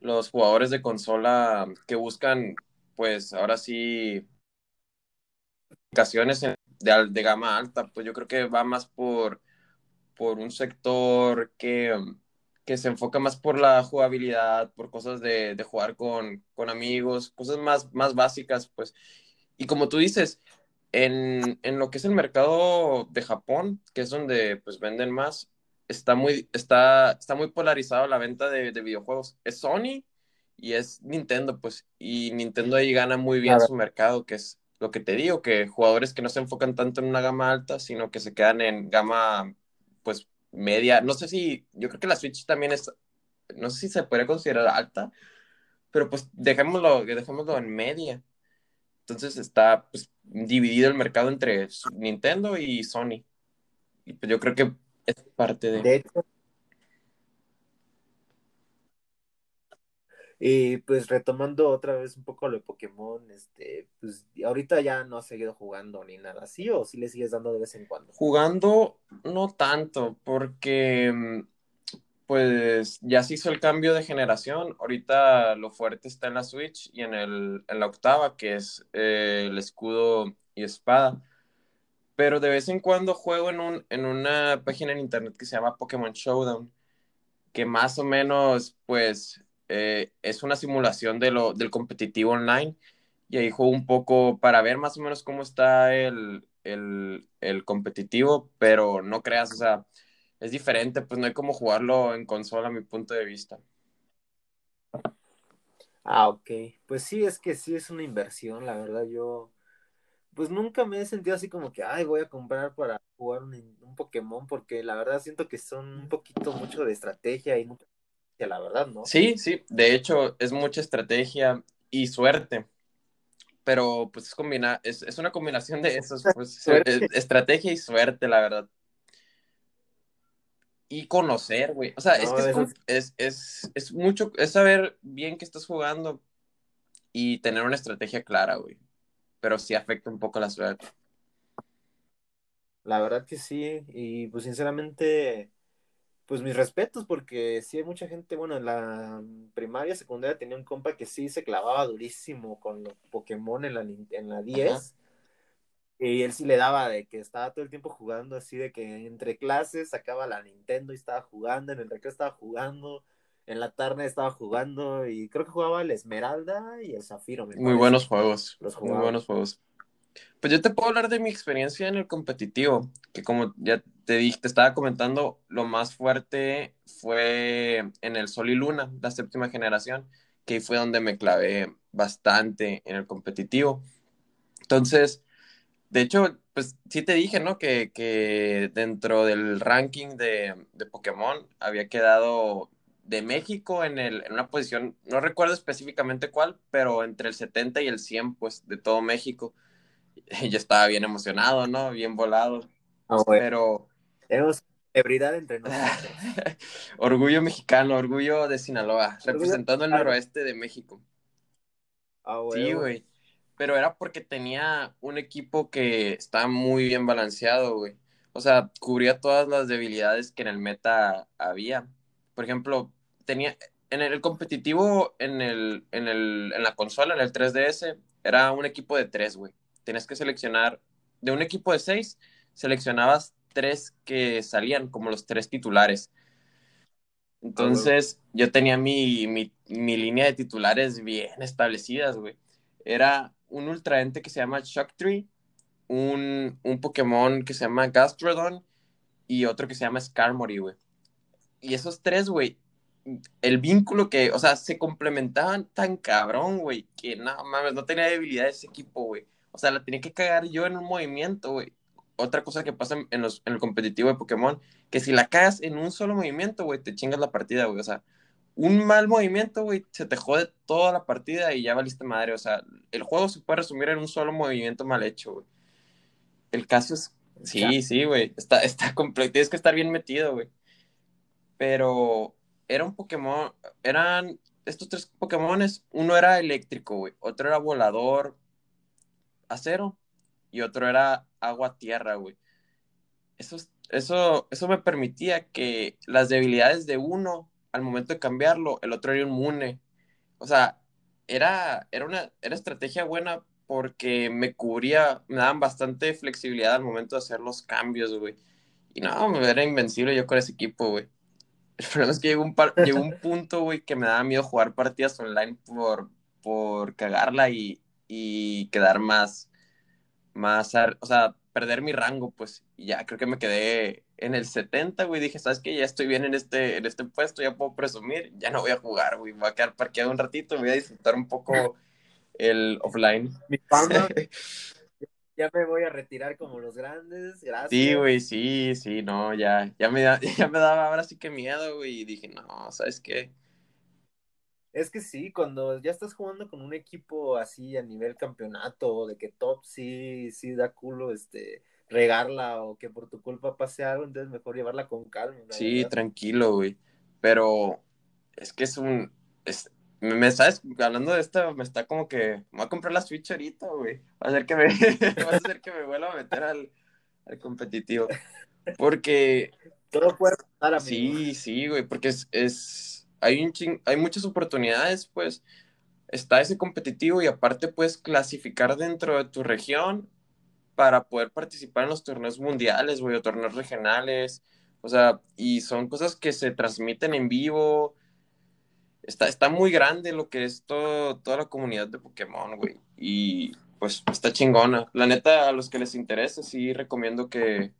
los jugadores de consola que buscan, pues ahora sí, de, de gama alta, pues yo creo que va más por, por un sector que, que se enfoca más por la jugabilidad, por cosas de, de jugar con, con amigos, cosas más, más básicas, pues. Y como tú dices, en, en, lo que es el mercado de Japón, que es donde pues venden más, está muy, está, está muy polarizado la venta de, de videojuegos. Es Sony y es Nintendo, pues, y Nintendo ahí gana muy bien su mercado, que es lo que te digo, que jugadores que no se enfocan tanto en una gama alta, sino que se quedan en gama, pues, media. No sé si, yo creo que la Switch también es, no sé si se puede considerar alta, pero pues dejémoslo, dejémoslo en media. Entonces está pues, dividido el mercado entre Nintendo y Sony. Y pues yo creo que es parte de... De hecho, Y pues retomando otra vez un poco lo de Pokémon, este, pues ahorita ya no has seguido jugando ni nada así, o si le sigues dando de vez en cuando. Jugando no tanto, porque mm, pues ya se hizo el cambio de generación. Ahorita lo fuerte está en la Switch y en, el, en la octava, que es eh, el escudo y espada. Pero de vez en cuando juego en, un, en una página en internet que se llama Pokémon Showdown, que más o menos, pues, eh, es una simulación de lo, del competitivo online y ahí juego un poco para ver más o menos cómo está el, el, competitivo, pero no creas, o sea, es diferente, pues no hay como jugarlo en consola a mi punto de vista. Ah, ok. Pues sí, es que sí es una inversión, la verdad, yo pues nunca me he sentido así como que, ay, voy a comprar para jugar un, un Pokémon, porque la verdad siento que son un poquito mucho de estrategia y mucha la verdad, ¿no? Sí, sí, de hecho es mucha estrategia y suerte, pero pues es, combina es, es una combinación de esos, pues, estrategia y suerte, la verdad. Y conocer, güey. O sea, es que es, es, es, es, mucho, es saber bien que estás jugando y tener una estrategia clara, güey. Pero sí afecta un poco la suerte. La verdad que sí, y pues sinceramente pues mis respetos, porque sí hay mucha gente, bueno, en la primaria, secundaria tenía un compa que sí se clavaba durísimo con los Pokémon en la, en la 10. Y él sí le daba de que estaba todo el tiempo jugando, así de que entre clases sacaba la Nintendo y estaba jugando, en el recreo estaba jugando, en la tarde estaba jugando, y creo que jugaba el Esmeralda y el Zafiro. Muy buenos juegos. Los muy buenos juegos. Pues yo te puedo hablar de mi experiencia en el competitivo, que como ya te dije, te estaba comentando, lo más fuerte fue en el Sol y Luna, la séptima generación, que fue donde me clavé bastante en el competitivo. Entonces, de hecho, pues sí te dije, ¿no? Que, que dentro del ranking de, de, Pokémon había quedado de México en, el, en una posición, no recuerdo específicamente cuál, pero entre el 70 y el 100, pues, de todo México. yo estaba bien emocionado, ¿no? Bien volado. Ah, pero... Tenemos celebridad entre nosotros. orgullo mexicano, orgullo de Sinaloa, representando el noroeste de México. Ah, sí, güey. Pero era porque tenía un equipo que estaba muy bien balanceado, güey. O sea, cubría todas las debilidades que en el meta había. Por ejemplo, tenía en el competitivo, en, el, en, el, en la consola, en el 3DS, era un equipo de tres, güey tenías que seleccionar, de un equipo de seis, seleccionabas tres que salían como los tres titulares. Entonces, yo tenía mi, mi, mi, línea de titulares bien establecidas, güey. Era un ultraente que se llama Shock Tree, un, un Pokémon que se llama Gastrodon y otro que se llama Skarmory, güey. Y esos tres, güey, el vínculo que, o sea, se complementaban tan cabrón, güey, que no mames, no tenía debilidad ese equipo, güey. O sea, la tenía que cagar yo en un movimiento, güey. Otra cosa que pasa en, los, en el competitivo de Pokémon, que si la cagas en un solo movimiento, güey, te chingas la partida, güey. O sea, un mal movimiento, güey, se te jode toda la partida y ya valiste madre. O sea, el juego se puede resumir en un solo movimiento mal hecho, güey. El caso es. Sí, sí, güey. Está, está completo. Tienes que estar bien metido, güey. Pero era un Pokémon. Eran estos tres Pokémones. Uno era eléctrico, güey. Otro era volador acero y otro era agua-tierra, güey. Eso, eso, eso me permitía que las debilidades de uno, al momento de cambiarlo, el otro era inmune. O sea, era, era una era estrategia buena porque me cubría, me daban bastante flexibilidad al momento de hacer los cambios, güey. Y no, me era invencible yo con ese equipo, güey. El problema es que llegó un, llegó un punto, güey, que me daba miedo jugar partidas online por, por cagarla y, y quedar más, más, o sea, perder mi rango, pues, y ya creo que me quedé en el 70, güey, dije, ¿sabes qué? Ya estoy bien en este, en este puesto, ya puedo presumir, ya no voy a jugar, güey, voy a quedar parqueado un ratito, voy a disfrutar un poco el offline. Mi fama. ya me voy a retirar como los grandes, gracias. Sí, güey, sí, sí, no, ya, ya me, ya me daba ahora sí que miedo, güey, y dije, no, ¿sabes qué? Es que sí, cuando ya estás jugando con un equipo así a nivel campeonato, de que top sí, sí da culo, este, regarla o que por tu culpa pase algo, entonces mejor llevarla con calma. Sí, tranquilo, güey. Pero es que es un, me, estás hablando de esto, me está como que, me voy a comprar la Switch ahorita, güey. Va a ser que me, va a hacer que me vuelva a meter al, al competitivo. Porque... Todo puede pasar, Sí, sí, güey, porque es, es hay, un hay muchas oportunidades, pues está ese competitivo y aparte puedes clasificar dentro de tu región para poder participar en los torneos mundiales, güey, o torneos regionales, o sea, y son cosas que se transmiten en vivo. Está, está muy grande lo que es todo, toda la comunidad de Pokémon, güey, y pues está chingona. La neta, a los que les interese, sí recomiendo que,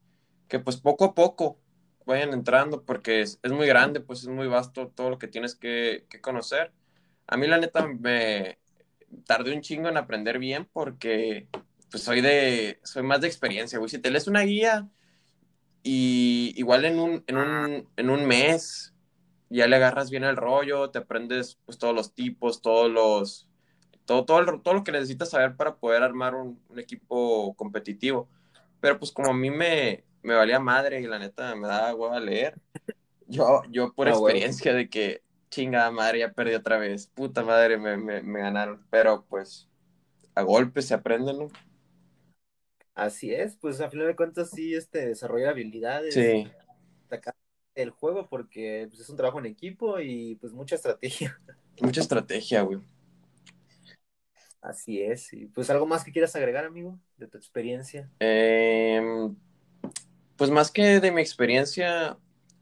que pues poco a poco vayan entrando porque es, muy grande, pues es muy vasto todo lo que tienes que, conocer. A mí la neta me tardé un chingo en aprender bien porque pues soy de, soy más de experiencia, güey. Si te lees una guía y igual en un, en un, en un mes ya le agarras bien el rollo, te aprendes pues todos los tipos, todos los, todo, todo, todo lo que necesitas saber para poder armar un, un equipo competitivo. Pero pues como a mí me, me valía madre y la neta me daba agua a leer. Yo, yo por ah, experiencia de que chingada madre, ya perdí otra vez, puta madre, me, me, ganaron. Pero pues a golpes se aprenden, ¿no? Así es, pues a final de cuentas sí, este, desarrollar habilidades. Sí. El juego porque pues, es un trabajo en equipo y pues mucha estrategia. Mucha estrategia, güey. Así es. Y pues algo más que quieras agregar, amigo, de tu experiencia. Eh, pues más que de mi experiencia,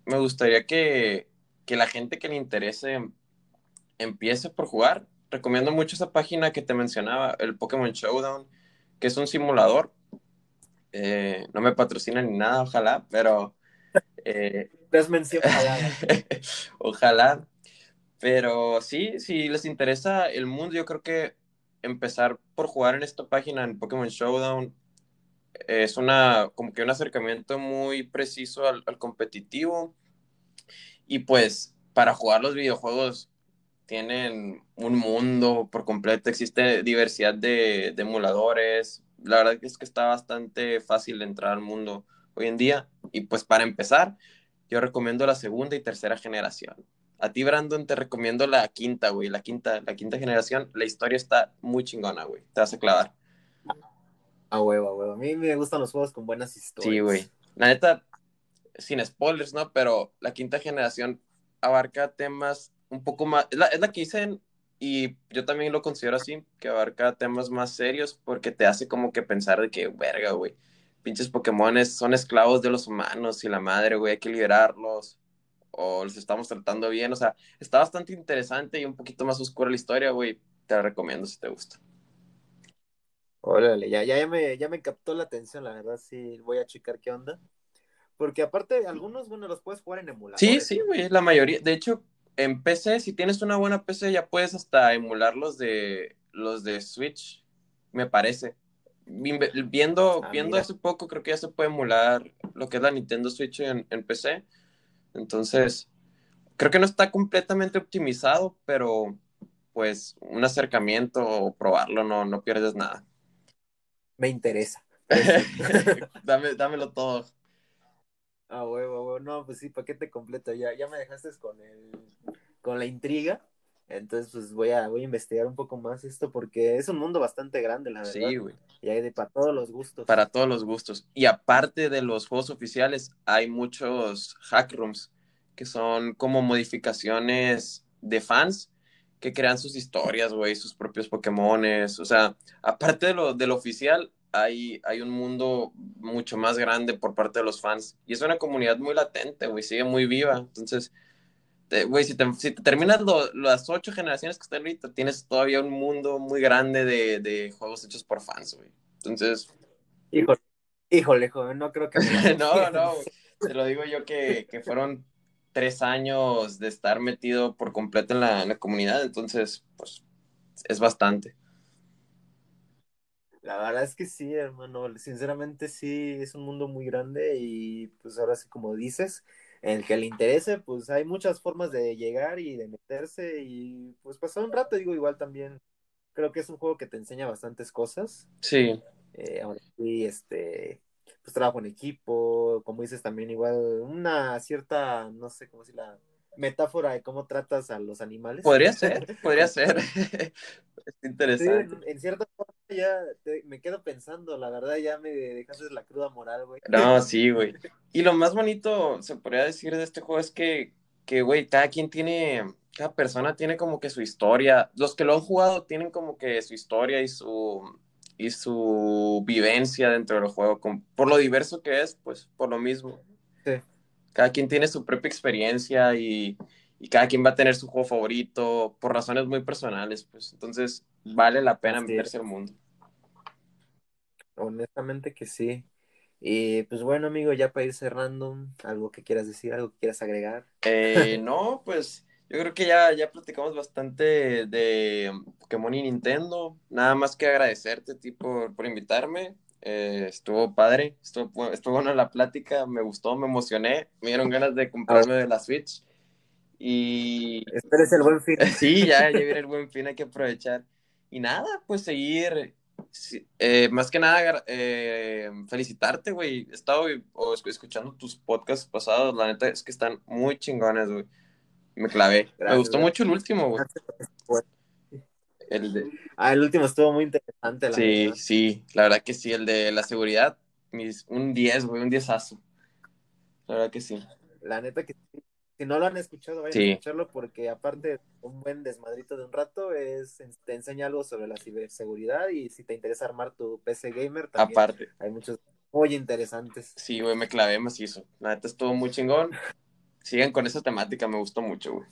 me gustaría que, la gente que le interese empiece por jugar. Recomiendo mucho esa página que te mencionaba, el Pokémon Showdown, que es un simulador. Eh, no me patrocina ni nada, ojalá, pero... Eh, ojalá. Pero sí, si les interesa el mundo, yo creo que empezar por jugar en esta página, en Pokémon Showdown, es una, como que un acercamiento muy preciso al, competitivo. Y pues para jugar los videojuegos tienen un mundo por completo, existe diversidad de, emuladores. La verdad es que está bastante fácil entrar al mundo hoy en día. Y pues para empezar, yo recomiendo la segunda y tercera generación. A ti, Brandon, te recomiendo la quinta, güey. La quinta, la quinta generación, la historia está muy chingona, güey. Te vas a clavar. A huevo, a huevo. A mí me gustan los juegos con buenas historias. Sí, güey. La neta, sin spoilers, ¿no? Pero la quinta generación abarca temas un poco más. Es la, es la que dicen, y yo también lo considero así, que abarca temas más serios porque te hace como que pensar de que, verga, güey. Pinches Pokémones son esclavos de los humanos y la madre, güey, hay que liberarlos. O los estamos tratando bien. O sea, está bastante interesante y un poquito más oscura la historia, güey. Te la recomiendo si te gusta. Órale, ya, ya, me, ya me captó la atención, la verdad, sí, voy a checar qué onda. Porque aparte, algunos, bueno, los puedes jugar en emulador. Sí, sí, güey, la mayoría. De hecho, en PC, si tienes una buena PC, ya puedes hasta emular los de, los de Switch, me parece. Viendo, ah, viendo hace poco, creo que ya se puede emular lo que es la Nintendo Switch en, en PC. Entonces, creo que no está completamente optimizado, pero pues un acercamiento o probarlo no, no pierdes nada me interesa. Dame, dámelo todo. Ah, huevo, huevo. No, pues sí, paquete completo. Ya, ya me dejaste con el, con la intriga. Entonces, pues voy a, voy a investigar un poco más esto porque es un mundo bastante grande, la verdad. Sí, güey. Y hay de para todos los gustos. Para todos los gustos. Y aparte de los juegos oficiales, hay muchos hack rooms que son como modificaciones de fans que crean sus historias, güey, sus propios Pokémones. O sea, aparte de lo, del oficial, hay, hay un mundo mucho más grande por parte de los fans. Y es una comunidad muy latente, güey, sigue muy viva. Entonces, güey, si te, si te terminas las ocho generaciones que están ahorita, tienes todavía un mundo muy grande de, de juegos hechos por fans, güey. Entonces, Híjole, híjole, joven, no creo que... no, no, te lo digo yo que, que, fueron tres años de estar metido por completo en la, en la comunidad, entonces, pues, es bastante. La verdad es que sí, hermano, sinceramente sí, es un mundo muy grande y pues ahora sí, como dices, en el que le interese, pues hay muchas formas de llegar y de meterse y pues pasar un rato, digo, igual también creo que es un juego que te enseña bastantes cosas. Sí. Eh, ahora sí, este, pues trabajo en equipo, como dices también igual una cierta, no sé cómo decir la metáfora de cómo tratas a los animales. Podría ser, podría ser. es interesante. Sí, en, cierta forma ya me quedo pensando, la verdad ya me dejaste la cruda moral, güey. No, sí, güey. Y lo más bonito, se podría decir de este juego es que, que, güey, cada quien tiene, cada persona tiene como que su historia. Los que lo han jugado tienen como que su historia y su, y su vivencia dentro del juego, por lo diverso que es, pues por lo mismo. Sí. Cada quien tiene su propia experiencia y, y, cada quien va a tener su juego favorito por razones muy personales, pues entonces vale la pena meterse al mundo. Honestamente que sí. Y pues bueno, amigo, ya para ir cerrando, algo que quieras decir, algo que quieras agregar. Eh, no, pues yo creo que ya, ya platicamos bastante de Pokémon y Nintendo. Nada más que agradecerte a ti por, por invitarme. Eh, estuvo padre, estuvo, estuvo buena la plática, me gustó, me emocioné, me dieron ganas de comprarme de la Switch. Y. Esperes el buen fin. Sí, ya, ya viene el buen fin, hay que aprovechar. Y nada, pues seguir. Eh, más que nada, eh, felicitarte, güey. He estado escuchando tus podcasts pasados, la neta es que están muy chingones, güey me clavé. me gustó mucho el último, güey. El de... Ah, el último estuvo muy interesante. La sí, sí, la verdad que sí. El de la seguridad, mis, un 10, güey, un 10 La verdad que sí. La neta que si no lo han escuchado, vayan a escucharlo porque aparte un buen desmadrito de un rato es te enseña algo sobre la ciberseguridad y si te interesa armar tu PC gamer también aparte hay muchos muy interesantes. Sí, güey, me clavé macizo. La neta estuvo muy chingón sigan con esa temática, me gustó mucho, güey.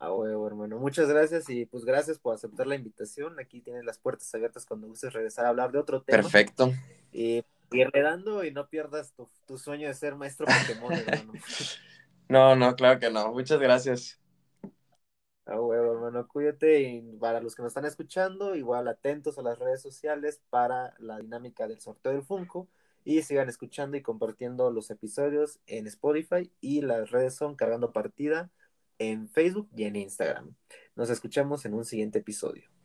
Ah, huevo, hermano. Muchas gracias y pues gracias por aceptar la invitación. Aquí tienes las puertas abiertas cuando gustes regresar a hablar de otro tema. Perfecto. Y irle dando y no pierdas tu, tu sueño de ser maestro Pokémon, hermano. No, no, claro que no. Muchas gracias. Ah, huevo, hermano, cuídate. Y para los que nos están escuchando, igual atentos a las redes sociales para la dinámica del sorteo del Funko y sigan escuchando y compartiendo los episodios en Spotify y las redes son Cargando Partida en Facebook y en Instagram. Nos escuchamos en un siguiente episodio.